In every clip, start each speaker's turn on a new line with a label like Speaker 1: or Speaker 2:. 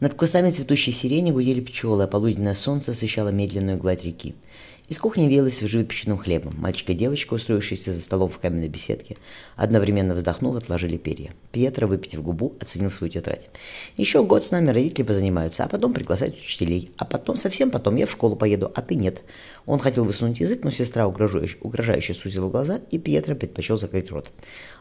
Speaker 1: Над кустами цветущей сирени гудели пчелы, а полуденное солнце освещало медленную гладь реки. Из кухни веялось свежевыпеченным хлебом. Мальчик и девочка, устроившиеся за столом в каменной беседке, одновременно вздохнув, отложили перья. Пьетро, выпитив губу, оценил свою тетрадь. «Еще год с нами родители позанимаются, а потом приглашать учителей. А потом, совсем потом, я в школу поеду, а ты нет». Он хотел высунуть язык, но сестра угрожающе, угрожающе сузила глаза, и Пьетро предпочел закрыть рот.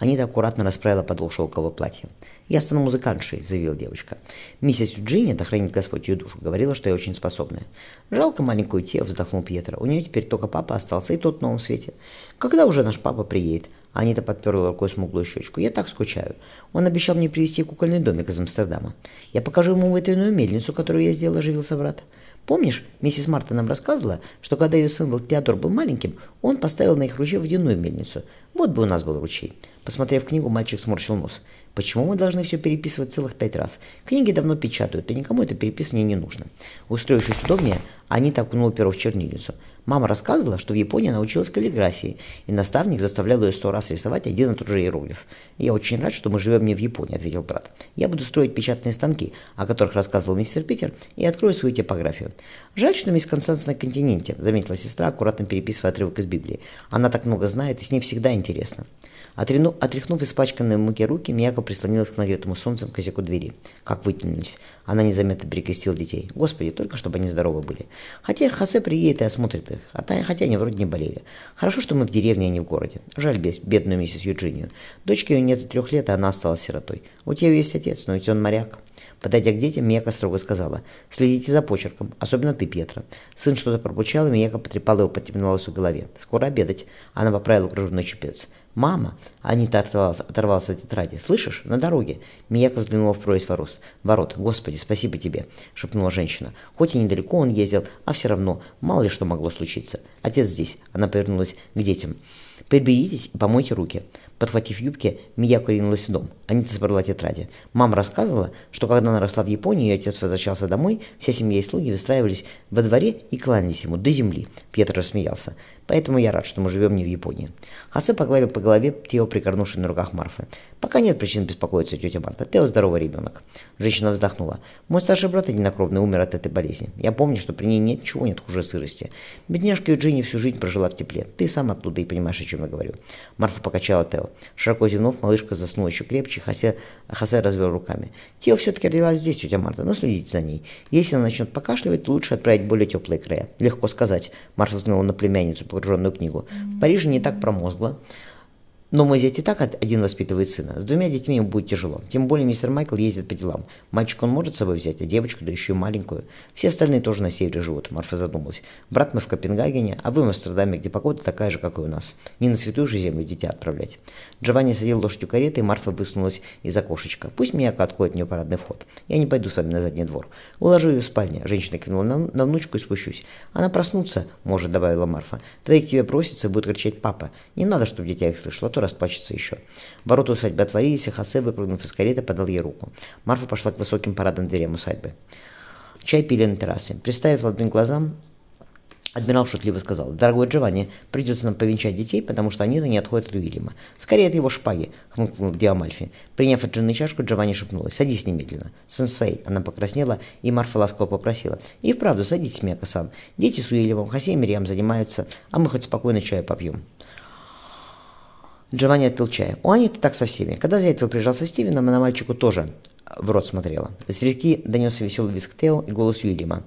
Speaker 1: Анита аккуратно расправила подол шелкового платья. «Я стану музыкантшей», — заявила девочка. «Миссис Юджини, да хранит Господь ее душу, говорила, что я очень способная». «Жалко маленькую Тео», — вздохнул Пьетро. «У нее теперь только папа остался, и тот в новом свете. Когда уже наш папа приедет?» Анита подперла рукой смуглую щечку. «Я так скучаю. Он обещал мне привезти кукольный домик из Амстердама. Я покажу ему ветряную мельницу, которую я сделал, оживился брат». Помнишь, миссис Марта нам рассказывала, что когда ее сын Теодор был маленьким, он поставил на их ручье водяную мельницу. Вот бы у нас был ручей. Посмотрев книгу, мальчик сморщил нос. Почему мы должны все переписывать целых пять раз? Книги давно печатают, и никому это переписывание не нужно. Устроившись удобнее, Анита окунула перо в чернильницу. Мама рассказывала, что в Японии она училась каллиграфии, и наставник заставлял ее сто раз рисовать один и тот же иероглиф. «Я очень рад, что мы живем не в Японии», — ответил брат. «Я буду строить печатные станки, о которых рассказывал мистер Питер, и открою свою типографию». «Жаль, что мисс Констанс на континенте», — заметила сестра, аккуратно переписывая отрывок из Библии. «Она так много знает, и с ней всегда интересно». Отряну, отряхнув испачканные в муке руки, Мияко прислонилась к нагретому солнцем косяку двери. Как вытянулись. Она незаметно перекрестила детей. Господи, только чтобы они здоровы были. Хотя Хосе приедет и осмотрит их. А хотя они вроде не болели. Хорошо, что мы в деревне, а не в городе. Жаль бедную миссис Юджинию. Дочке ее нет и трех лет, а она осталась сиротой. У тебя есть отец, но ведь он моряк. Подойдя к детям, Мияка строго сказала, «Следите за почерком, особенно ты, Петра». Сын что-то пробучал, и Мияка потрепала его по темноволосой голове. «Скоро обедать». Она поправила кружевной чепец. «Мама!» Анита оторвалась, оторвалась от тетради. «Слышишь? На дороге!» Мияка взглянула в прорезь ворот. «Ворот! Господи, спасибо тебе!» — шепнула женщина. Хоть и недалеко он ездил, а все равно, мало ли что могло случиться. Отец здесь. Она повернулась к детям. «Приберитесь и помойте руки». Подхватив юбки, Мияко ринулась в дом. Анита собрала тетради. Мама рассказывала, что когда она росла в Японии, ее отец возвращался домой, вся семья и слуги выстраивались во дворе и кланялись ему до земли. Пьетро рассмеялся. Поэтому я рад, что мы живем не в Японии. Хасе погладил по голове Тео, прикорнувший на руках Марфы. Пока нет причин беспокоиться, тетя Марта. Тео здоровый ребенок. Женщина вздохнула. Мой старший брат единокровный умер от этой болезни. Я помню, что при ней нет ничего нет хуже сырости. Бедняжка Юджини всю жизнь прожила в тепле. Ты сам оттуда и понимаешь, о чем я говорю. Марфа покачала Тео. Широко зевнув, малышка заснула еще крепче, Хасе, Хасе развел руками. Тео все-таки родилась здесь, тетя Марта, но следите за ней. Если она начнет покашливать, то лучше отправить более теплые края. Легко сказать. Марфа взглянула на племянницу, погруженную книгу. В Париже не так промозгло. Но мой зять и так один воспитывает сына. С двумя детьми ему будет тяжело. Тем более мистер Майкл ездит по делам. Мальчик он может с собой взять, а девочку, да еще и маленькую. Все остальные тоже на севере живут, Марфа задумалась. Брат мы в Копенгагене, а вы в Амстердаме, где погода такая же, как и у нас. Не на святую же землю дитя отправлять. Джованни садил лошадь у кареты, и Марфа высунулась из окошечка. Пусть меня откроет мне парадный вход. Я не пойду с вами на задний двор. Уложу ее в спальне. Женщина кивнула на, на внучку и спущусь. Она проснуться, может, добавила Марфа. Твои к тебе просится, будет кричать папа. Не надо, чтобы дитя их слышало, а расплачется еще. Ворота усадьбы отворились, и Хосе, выпрыгнув из кареты, подал ей руку. Марфа пошла к высоким парадным дверям усадьбы. Чай пили на террасе. Приставив ладонь глазам, Адмирал шутливо сказал, «Дорогой Джованни, придется нам повенчать детей, потому что они-то не отходят от Уильяма. Скорее от его шпаги», — хмыкнул Диамальфи. Приняв от жены чашку, Джованни шепнула, «Садись немедленно». «Сенсей», — она покраснела, и Марфа ласково попросила, «И вправду, садитесь, Мека-сан. Дети с Уильямом, Хосе и Мириам занимаются, а мы хоть спокойно чаю попьем». Джованни отпил чая. У Ани-то так со всеми. Когда этого приезжал со Стивеном, она мальчику тоже в рот смотрела. С реки донесся веселый виск Тео и голос Уильяма.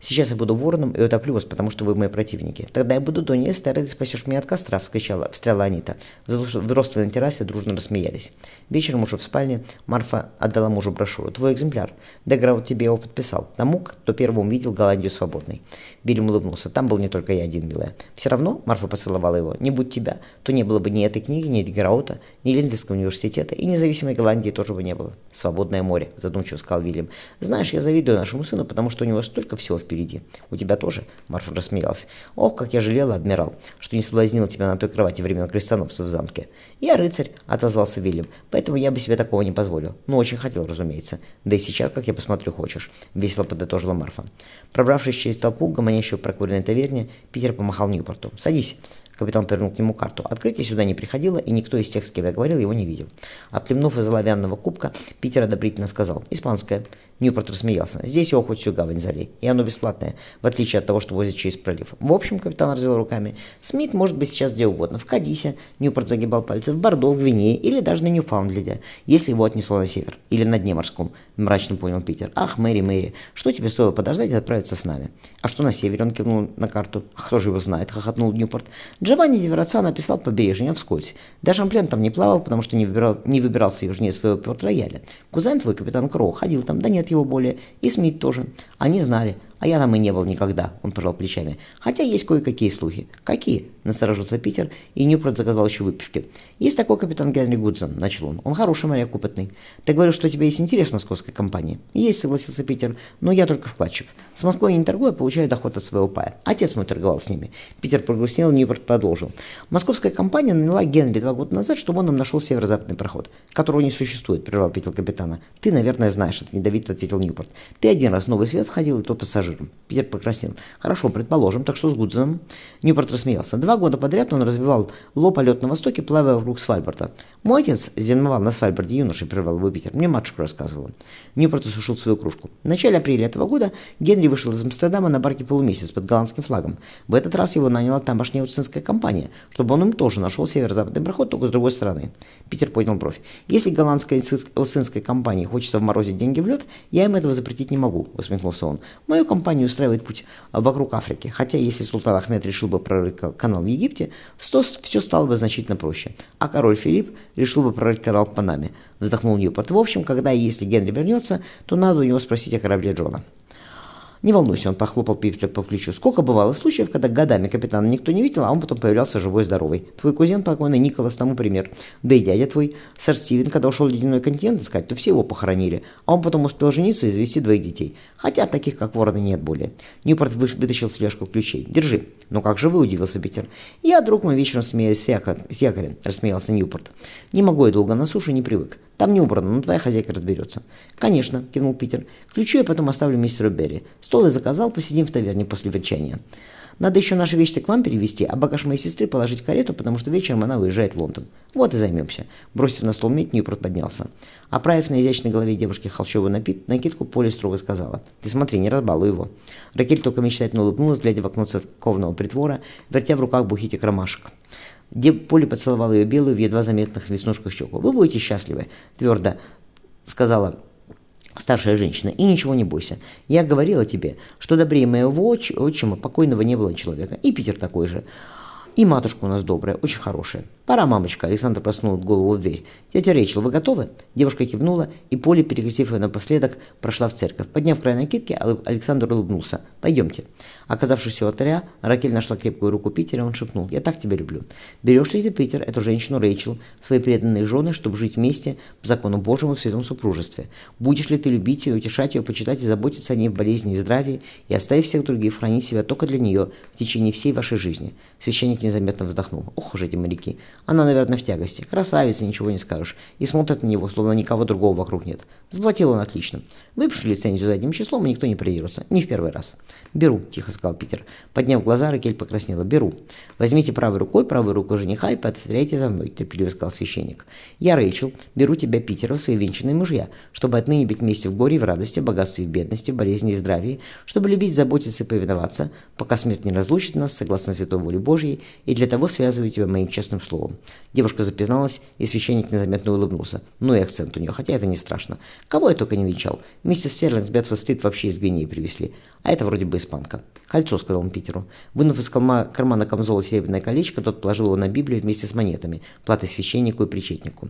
Speaker 1: Сейчас я буду вороном и утоплю вас, потому что вы мои противники. Тогда я буду Донни Эстер, и ты спасешь меня от костра, вскричала, встряла Анита. Взрослые на террасе дружно рассмеялись. Вечером уже в спальне Марфа отдала мужу брошюру. Твой экземпляр. Деграут тебе его подписал. Тому, кто первым увидел Голландию свободной. Вильям улыбнулся. Там был не только я один, милая. Все равно, Марфа поцеловала его, не будь тебя, то не было бы ни этой книги, ни Деграута, ни Линдельского университета, и независимой Голландии тоже бы не было. Свободное море, задумчиво сказал Вильям. Знаешь, я завидую нашему сыну, потому что у него столько всего впереди. У тебя тоже? Марфа рассмеялась. Ох, как я жалела, адмирал, что не соблазнила тебя на той кровати времен крестоносцев в замке. Я рыцарь, отозвался Вильям, поэтому я бы себе такого не позволил. Ну, очень хотел, разумеется. Да и сейчас, как я посмотрю, хочешь. Весело подытожила Марфа. Пробравшись через толпу, гомонящую прокуренной таверне, Питер помахал Ньюпорту. Садись. Капитан повернул к нему карту. Открытие сюда не приходило, и никто из тех, с кем я говорил, его не видел. Отхлебнув из оловянного кубка, Питер одобрительно сказал «Испанская». Ньюпорт рассмеялся. «Здесь его хоть всю гавань залей, и оно бесплатное, в отличие от того, что возят через пролив. В общем, капитан развел руками, Смит может быть сейчас где угодно. В Кадисе, Ньюпорт загибал пальцы, в Бордо, в Гвинее или даже на Ньюфаундленде, если его отнесло на север. Или на дне морском», — мрачно понял Питер. «Ах, Мэри, Мэри, что тебе стоило подождать и отправиться с нами?» «А что на севере?» — он кивнул на карту. «Кто же его знает?» — хохотнул Ньюпорт. «Джованни Дивераццо написал побережье, вскользь. Даже Амплен там не плавал, потому что не, выбирал, не выбирался южнее своего порт-рояля. Кузен твой, капитан Кроу, ходил там, да нет его более. И Смит тоже. Они знали. А я там и не был никогда, он пожал плечами. Хотя есть кое-какие слухи. Какие? Насторожился Питер, и Ньюпорт заказал еще выпивки. Есть такой капитан Генри Гудзон, начал он. Он хороший моряк, опытный. Ты говоришь, что у тебя есть интерес в московской компании? Есть, согласился Питер, но я только вкладчик. С Москвой не торгую, а получаю доход от своего пая. Отец мой торговал с ними. Питер прогрустнел, Ньюпорт продолжил. Московская компания наняла Генри два года назад, чтобы он нам нашел северо-западный проход, которого не существует, прервал Питер капитана. Ты, наверное, знаешь, это недовито ответил Ньюпорт. Ты один раз в новый свет ходил, и то пассажир пассажиром. Питер покраснел. Хорошо, предположим, так что с Гудзеном? Ньюпорт рассмеялся. Два года подряд он развивал ло полет на востоке, плавая вокруг Свальборда. Мой отец зимовал на Свальборде юношей, прервал его Питер. Мне матушка рассказывала. Ньюпорт осушил свою кружку. В начале апреля этого года Генри вышел из Амстердама на барке полумесяц под голландским флагом. В этот раз его наняла тамошняя уцинская компания, чтобы он им тоже нашел северо-западный проход, только с другой стороны. Питер поднял бровь. Если голландской уцинской компании хочется вморозить деньги в лед, я им этого запретить не могу, усмехнулся он. Мою компанию устраивает путь вокруг Африки, хотя если султан Ахмед решил бы прорыть канал в Египте, все стало бы значительно проще. А король Филипп решил бы прорыть канал в Панаме, вздохнул Ньюпорт. В общем, когда и если Генри вернется, то надо у него спросить о корабле Джона. Не волнуйся, он похлопал Питера по плечу. Сколько бывало случаев, когда годами капитана никто не видел, а он потом появлялся живой-здоровый. Твой кузен покойный Николас тому пример. Да и дядя твой, сэр Стивен, когда ушел в ледяной континент искать, то все его похоронили. А он потом успел жениться и завести двоих детей. Хотя таких, как вороны, нет более. Ньюпорт вытащил слежку ключей. Держи. Ну как же вы, удивился Питер. Я, друг мой, вечером смеюсь с, якор, с якорем, рассмеялся Ньюпорт. Не могу я долго на суше, не привык. Там не убрано, но твоя хозяйка разберется. Конечно, кивнул Питер. Ключи я потом оставлю мистеру Берри. Стол я заказал, посидим в таверне после вечания. Надо еще наши вещи к вам перевести, а багаж моей сестры положить в карету, потому что вечером она уезжает в Лондон. Вот и займемся. Бросив на стол медь, Ньюпорт поднялся. Оправив на изящной голове девушки холщовую напит, накидку, Поле строго сказала. «Ты смотри, не разбалуй его». Ракель только мечтательно улыбнулась, глядя в окно церковного притвора, вертя в руках бухитик ромашек. Поле поцеловал ее белую в едва заметных веснушках щеку. «Вы будете счастливы», — твердо сказала старшая женщина, и ничего не бойся. Я говорила тебе, что добрее моего отч отчима покойного не было человека. И Питер такой же. И матушка у нас добрая, очень хорошая. Пора, мамочка. Александр просунул голову в дверь. Тетя Рейчел, вы готовы? Девушка кивнула, и Поле, перекосив ее напоследок, прошла в церковь. Подняв край накидки, Александр улыбнулся. Пойдемте. Оказавшись у алтаря, Ракель нашла крепкую руку Питера, он шепнул. «Я так тебя люблю. Берешь ли ты, Питер, эту женщину Рэйчел, свои преданные жены, чтобы жить вместе по закону Божьему в святом супружестве? Будешь ли ты любить ее, утешать ее, почитать и заботиться о ней в болезни и здравии, и оставив всех других, хранить себя только для нее в течение всей вашей жизни?» Священник незаметно вздохнул. «Ох уж эти моряки! Она, наверное, в тягости. Красавица, ничего не скажешь. И смотрит на него, словно никого другого вокруг нет. Заплатил он отлично. Выпишу лицензию задним числом, и никто не придерется. Не в первый раз. Беру, тихо сказал Питер. Подняв глаза, Ракель покраснела. «Беру. Возьмите правой рукой правую руку жениха и повторяйте за мной», – терпеливо сказал священник. «Я, Рэйчел, беру тебя, Питера, в свои венчанные мужья, чтобы отныне быть вместе в горе и в радости, в богатстве и в бедности, в болезни и здравии, чтобы любить, заботиться и повиноваться, пока смерть не разлучит нас, согласно святой воле Божьей, и для того связываю тебя моим честным словом». Девушка запизналась, и священник незаметно улыбнулся. Ну и акцент у нее, хотя это не страшно. Кого я только не венчал. Миссис Стерлинг с Бетфорд-стрит вообще из Гвинеи привезли. А это вроде бы испанка. «Кольцо», — сказал он Питеру. Вынув из кармана камзола серебряное колечко, тот положил его на Библию вместе с монетами, платой священнику и причетнику.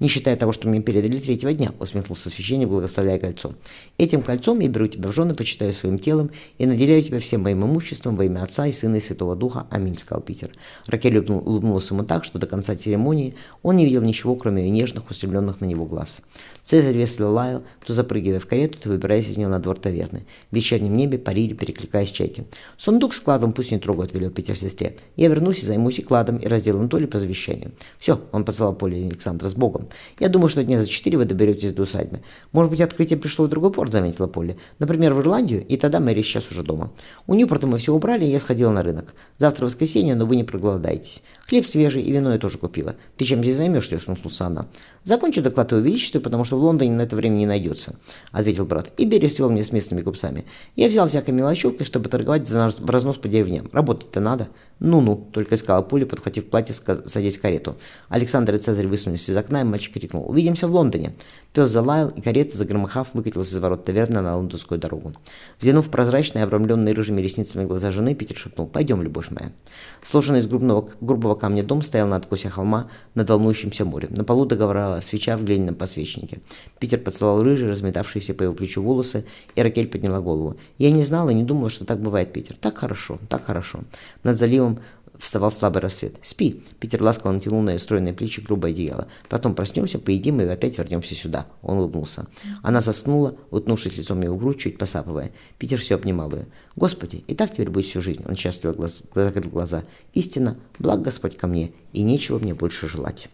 Speaker 1: «Не считая того, что мне передали третьего дня», — усмехнулся священник, благословляя кольцо. «Этим кольцом я беру тебя в жены, почитаю своим телом и наделяю тебя всем моим имуществом во имя Отца и Сына и Святого Духа. Аминь», — сказал Питер. Ракель улыбнулся ему так, что до конца церемонии он не видел ничего, кроме ее нежных, устремленных на него глаз. Цезарь весело лаял, то запрыгивая в карету, то выбираясь из нее на двор таверны. В вечернем небе парили, перекликаясь чайки. «Сундук с кладом пусть не трогают», — велел Питер сестре. «Я вернусь и займусь и кладом, и разделом Толи по завещанию». «Все», — он поцеловал Поле Александра с Богом. «Я думаю, что дня за четыре вы доберетесь до усадьбы. Может быть, открытие пришло в другой порт», — заметила Поле. «Например, в Ирландию, и тогда Мэри сейчас уже дома. У Ньюпорта мы все убрали, и я сходила на рынок. Завтра воскресенье, но вы вы не проголодаетесь. Хлеб свежий и вино я тоже купила. Ты чем здесь займешься?» – усмехнулся она. «Закончу доклад его величеству, потому что в Лондоне на это время не найдется», – ответил брат. «И Берия свел мне с местными купцами. Я взял всякой мелочевкой, чтобы торговать в разнос по деревням. Работать-то надо». «Ну-ну», – только искала пуля, подхватив платье, садясь в карету. Александр и Цезарь высунулись из окна, и мальчик крикнул. «Увидимся в Лондоне». Пес залаял, и карета, загромыхав, выкатилась из ворот таверны на лондонскую дорогу. Взглянув прозрачные, обрамленные рыжими ресницами глаза жены, Питер шепнул «Пойдем, любовь моя». Сложенный из грубного, грубого камня дом стоял на откосе холма над волнующимся морем. На полу договорила свеча в глиняном посвечнике. Питер поцеловал рыжие, разметавшиеся по его плечу волосы, и Ракель подняла голову. «Я не знала и не думала, что так бывает, Питер. Так хорошо, так хорошо». Над заливом вставал слабый рассвет. «Спи!» Питер ласково натянул на ее стройные плечи грубое одеяло. «Потом проснемся, поедим и опять вернемся сюда». Он улыбнулся. Она заснула, утнувшись лицом его в грудь, чуть посапывая. Питер все обнимал ее. «Господи, и так теперь будет всю жизнь!» Он счастливо глаз... закрыл глаза. «Истина, благ Господь ко мне, и нечего мне больше желать».